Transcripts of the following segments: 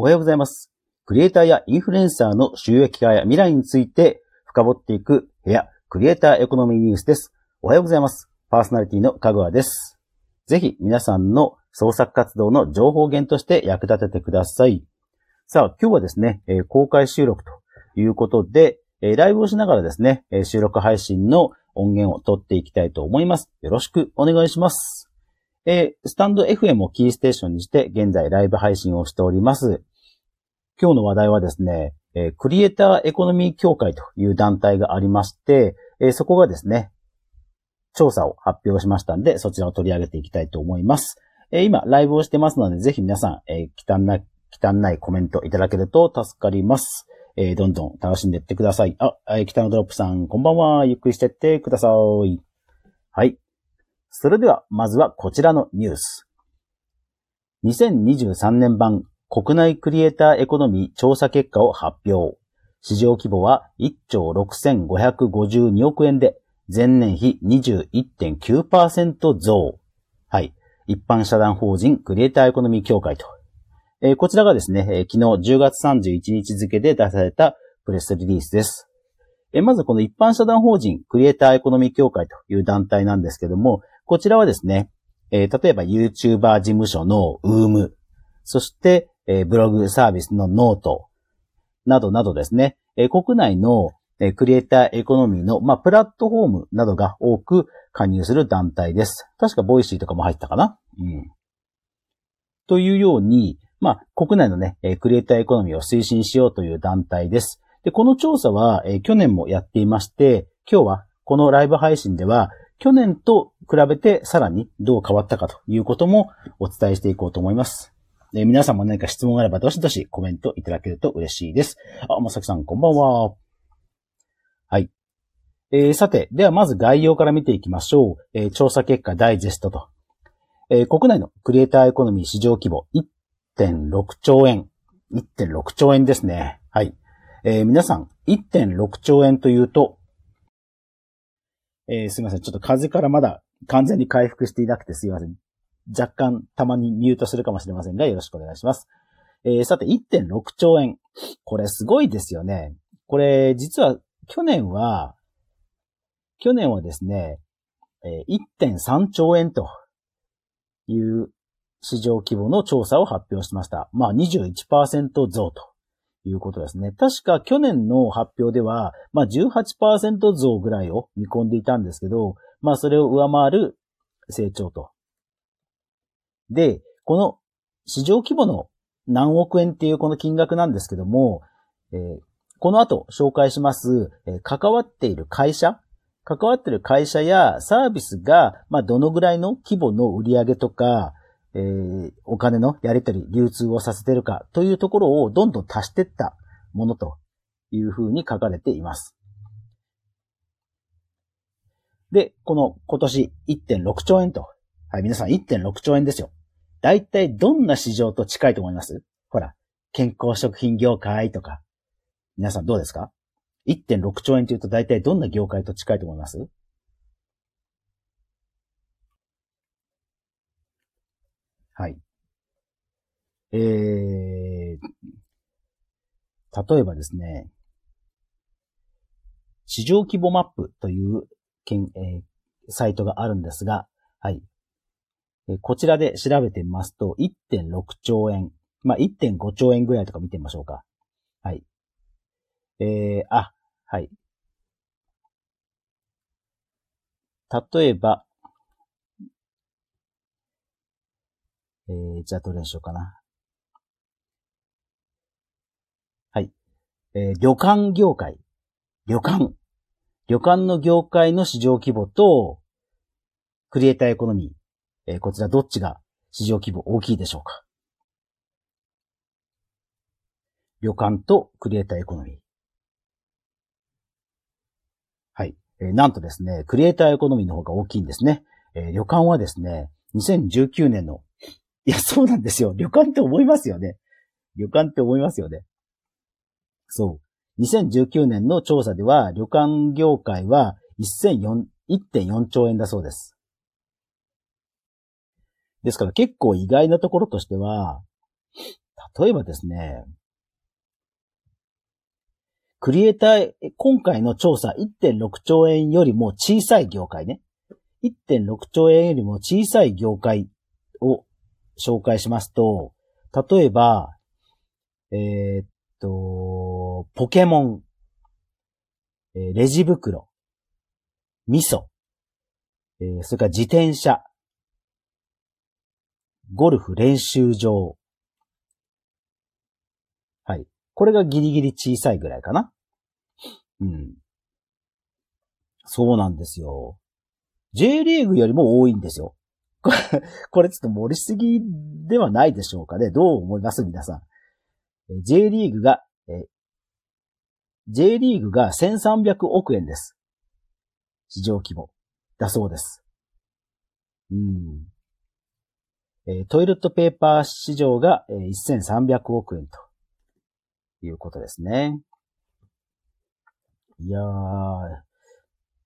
おはようございます。クリエイターやインフルエンサーの収益化や未来について深掘っていく部屋、クリエイターエコノミーニュースです。おはようございます。パーソナリティのかぐわです。ぜひ皆さんの創作活動の情報源として役立ててください。さあ、今日はですね、公開収録ということで、ライブをしながらですね、収録配信の音源を取っていきたいと思います。よろしくお願いします。えー、スタンド FM をキーステーションにして現在ライブ配信をしております。今日の話題はですね、え、クリエイターエコノミー協会という団体がありまして、え、そこがですね、調査を発表しましたんで、そちらを取り上げていきたいと思います。え今、ライブをしてますので、ぜひ皆さん、え汚い、汚いコメントいただけると助かります。えどんどん楽しんでいってください。あ、え北野ドロップさん、こんばんは。ゆっくりしてってください。はい。それでは、まずはこちらのニュース。2023年版国内クリエイターエコノミー調査結果を発表。市場規模は1兆6552億円で、前年比21.9%増。はい。一般社団法人クリエイターエコノミー協会と。えー、こちらがですね、えー、昨日10月31日付で出されたプレスリリースです。えー、まずこの一般社団法人クリエイターエコノミー協会という団体なんですけども、こちらはですね、え、例えば YouTuber 事務所の UUUM、そして、えー、ブログサービスの note、などなどですね、えー、国内の、えクリエイターエコノミーの、まあ、プラットフォームなどが多く加入する団体です。確か Voicy とかも入ったかなうん。というように、まあ、国内のねえ、クリエイターエコノミーを推進しようという団体です。で、この調査は、え去年もやっていまして、今日はこのライブ配信では、去年と比べてさらにどう変わったかということもお伝えしていこうと思います。え皆さんも何か質問があればどしどしコメントいただけると嬉しいです。あ、まさきさんこんばんは。はい。えー、さて、ではまず概要から見ていきましょう。えー、調査結果ダイジェストと。えー、国内のクリエイターエコノミー市場規模1.6兆円。1.6兆円ですね。はい。えー、皆さん、1.6兆円というと、えー、すいません。ちょっと風からまだ完全に回復していなくてすいません。若干たまにミュートするかもしれませんが、よろしくお願いします。えー、さて、1.6兆円。これすごいですよね。これ、実は去年は、去年はですね、えー、1.3兆円という市場規模の調査を発表しました。まあ21%増ということですね。確か去年の発表では、まあ18%増ぐらいを見込んでいたんですけど、まあそれを上回る成長と。で、この市場規模の何億円っていうこの金額なんですけども、えー、この後紹介します、えー、関わっている会社関わっている会社やサービスが、まあ、どのぐらいの規模の売り上げとか、えー、お金のやり取り、流通をさせてるかというところをどんどん足していったものというふうに書かれています。で、この今年1.6兆円と。はい、皆さん1.6兆円ですよ。大体どんな市場と近いと思います？ほら、健康食品業界とか。皆さんどうですか ?1.6 兆円というと大体どんな業界と近いと思います？はい。えー、例えばですね、市場規模マップという、えー、サイトがあるんですが、はい。こちらで調べてみますと、1.6兆円、まあ、1.5兆円ぐらいとか見てみましょうか。はい。えー、あ、はい。例えば、えー、じゃあどれにしようかな。はい。えー、旅館業界。旅館。旅館の業界の市場規模と、クリエイターエコノミー。えー、こちらどっちが市場規模大きいでしょうか？旅館とクリエイターエコノミー。はい。えー、なんとですね、クリエイターエコノミーの方が大きいんですね。えー、旅館はですね、2019年のいや、そうなんですよ。旅館って思いますよね。旅館って思いますよね。そう。2019年の調査では、旅館業界は1.4兆円だそうです。ですから結構意外なところとしては、例えばですね、クリエイター、今回の調査1.6兆円よりも小さい業界ね。1.6兆円よりも小さい業界を紹介しますと、例えば、えー、っと、ポケモン、レジ袋、味噌、え、それから自転車、ゴルフ練習場。はい。これがギリギリ小さいぐらいかな。うん。そうなんですよ。J リーグよりも多いんですよ。これ、ちょっと盛りすぎではないでしょうかね。どう思います？皆さん。J リーグが、J リーグが1300億円です。市場規模。だそうです。うん。えトイレットペーパー市場が、1300億円ということですね。いやー。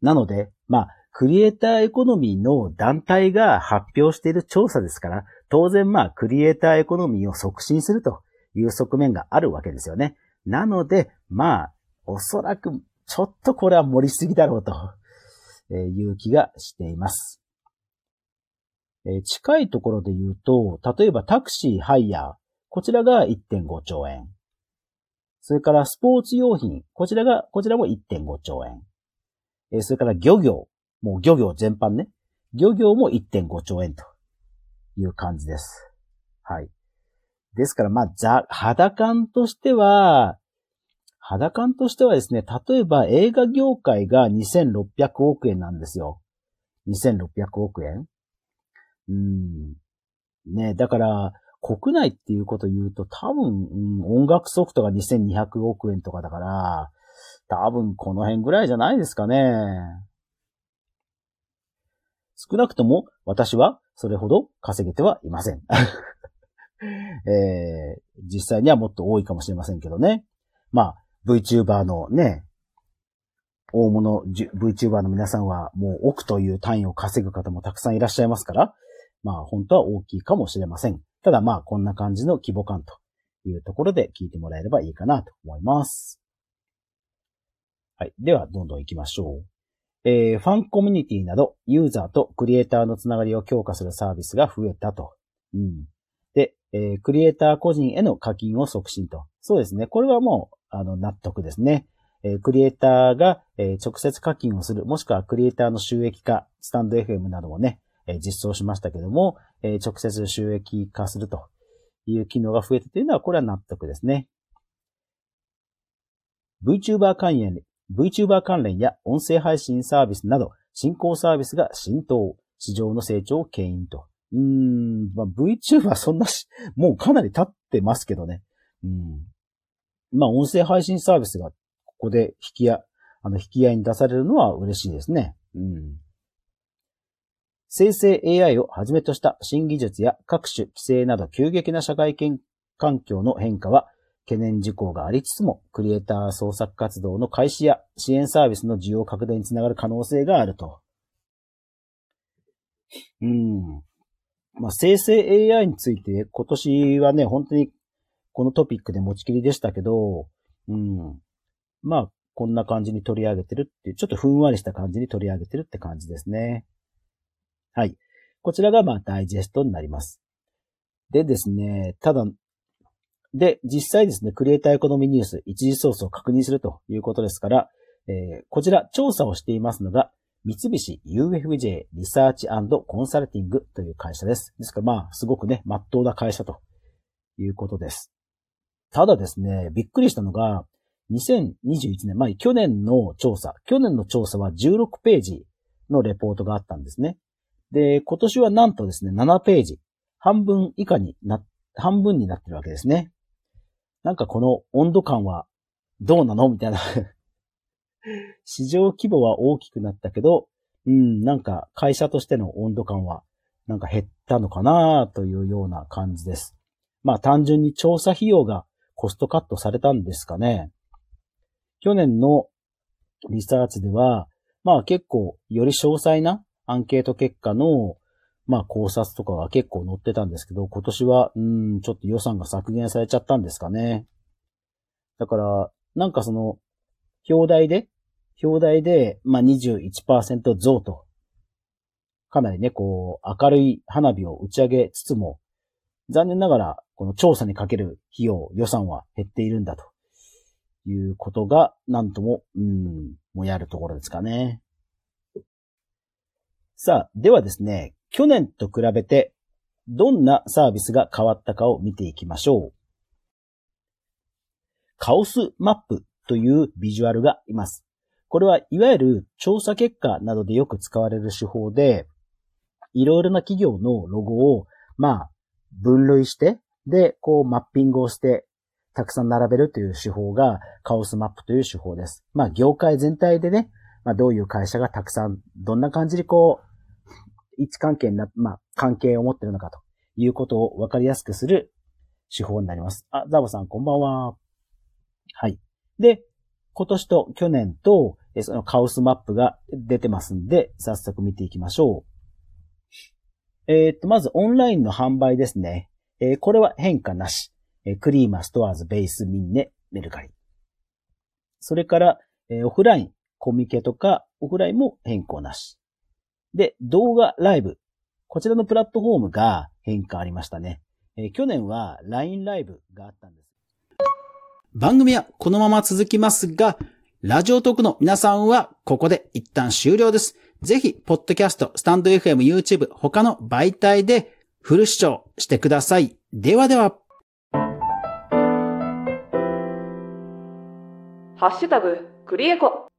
なので、まあ、クリエイターエコノミーの団体が発表している調査ですから、当然まあ、クリエイターエコノミーを促進するという側面があるわけですよね。なので、まあ、おそらく、ちょっとこれは盛りすぎだろうという気がしています。近いところで言うと、例えばタクシー、ハイヤー、こちらが1.5兆円。それからスポーツ用品、こちらが、こちらも1.5兆円。えそれから漁業、もう漁業全般ね。漁業も1.5兆円という感じです。はい。ですから、まあ、ざ、肌感としては、肌感としてはですね、例えば映画業界が2600億円なんですよ。2600億円うん。ねだから、国内っていうこと言うと多分、うん、音楽ソフトが2200億円とかだから、多分この辺ぐらいじゃないですかね。少なくとも私はそれほど稼げてはいません。えー、実際にはもっと多いかもしれませんけどね。まあ、VTuber のね、大物 VTuber の皆さんはもう億という単位を稼ぐ方もたくさんいらっしゃいますから、まあ本当は大きいかもしれません。ただまあこんな感じの規模感というところで聞いてもらえればいいかなと思います。はい。では、どんどん行きましょう。えー、ファンコミュニティなど、ユーザーとクリエイターのつながりを強化するサービスが増えたと。うん。で、えー、クリエイター個人への課金を促進と。そうですね。これはもう、あの、納得ですね。えー、クリエイターが、え直接課金をする、もしくはクリエイターの収益化、スタンド FM などもね、え実装しましたけども、え直接収益化するという機能が増えたというのは、これは納得ですね。VTuber 関連、VTuber 関連や音声配信サービスなど、新興サービスが浸透、市場の成長を牽引と。うーん、まあ、VTuber そんなし、もうかなり経ってますけどね。うん。まあ、音声配信サービスがここで引きや、あの、引き合いに出されるのは嬉しいですね。うん。生成 AI をはじめとした新技術や各種規制など急激な社会環境の変化は懸念事項がありつつも、クリエイター創作活動の開始や支援サービスの需要拡大につながる可能性があると。うん。まあ、生成 AI について今年はね、本当にこのトピックで持ちきりでしたけど、うん。まあ、こんな感じに取り上げてるっていう、ちょっとふんわりした感じに取り上げてるって感じですね。はい。こちらがまあダイジェストになります。でですね、ただ、で、実際ですね、クリエイターエコノミーニュース一時ソースを確認するということですから、えー、こちら調査をしていますのが、三菱 UFJ リサーチコンサルティングという会社です。ですからまあ、すごくね、まっとうな会社ということです。ただですね、びっくりしたのが、2021年、まあ去年の調査、去年の調査は16ページのレポートがあったんですね。で、今年はなんとですね、7ページ、半分以下にな、半分になってるわけですね。なんかこの温度感はどうなの？みたいな 市場規模は大きくなったけど、うん、なんか会社としての温度感はなんか減ったのかなというような感じです。まあ単純に調査費用がコストカットされたんですかね。去年のリサーチでは、まあ結構より詳細なアンケート結果の、まあ考察とかが結構載ってたんですけど、今年は、うん、ちょっと予算が削減されちゃったんですかね。だから、なんかその、表題で、表題で、まあ21%増と、かなりね、こう、明るい花火を打ち上げつつも、残念ながら、この調査にかける費用、予算は減っているんだということが、なんとも、うん、もやるところですかね。さあ、ではですね、去年と比べて、どんなサービスが変わったかを見ていきましょう。カオスマップというビジュアルがいます。これはいわゆる調査結果などでよく使われる手法で、いろいろな企業のロゴを、まあ、分類して、で、こうマッピングをして、たくさん並べるという手法がカオスマップという手法です。まあ、業界全体でね、まあ、どういう会社がたくさん、どんな感じでこう、位置関係な、まあ、関係を持ってるのかということを分かりやすくする手法になります。あ、ザボさんこんばんは。はい。で、今年と去年と、そのカオスマップが出てますんで、早速見ていきましょう。えー、っと、まずオンラインの販売ですね。えー、これは変化なし。えー、クリーマストアーズベースミンネメルカリ。それから、えー、オフライン、コミケとかオフラインも変更なし。で、動画ライブ。こちらのプラットフォームが変化ありましたね。えー、去年は LINE ライブがあったんです。番組はこのまま続きますが、ラジオトークの皆さんはここで一旦終了です。ぜひ、ポッドキャスト、スタンド FM、YouTube、他の媒体でフル視聴してください。ではでは。ハッシュタグ、クリエコ。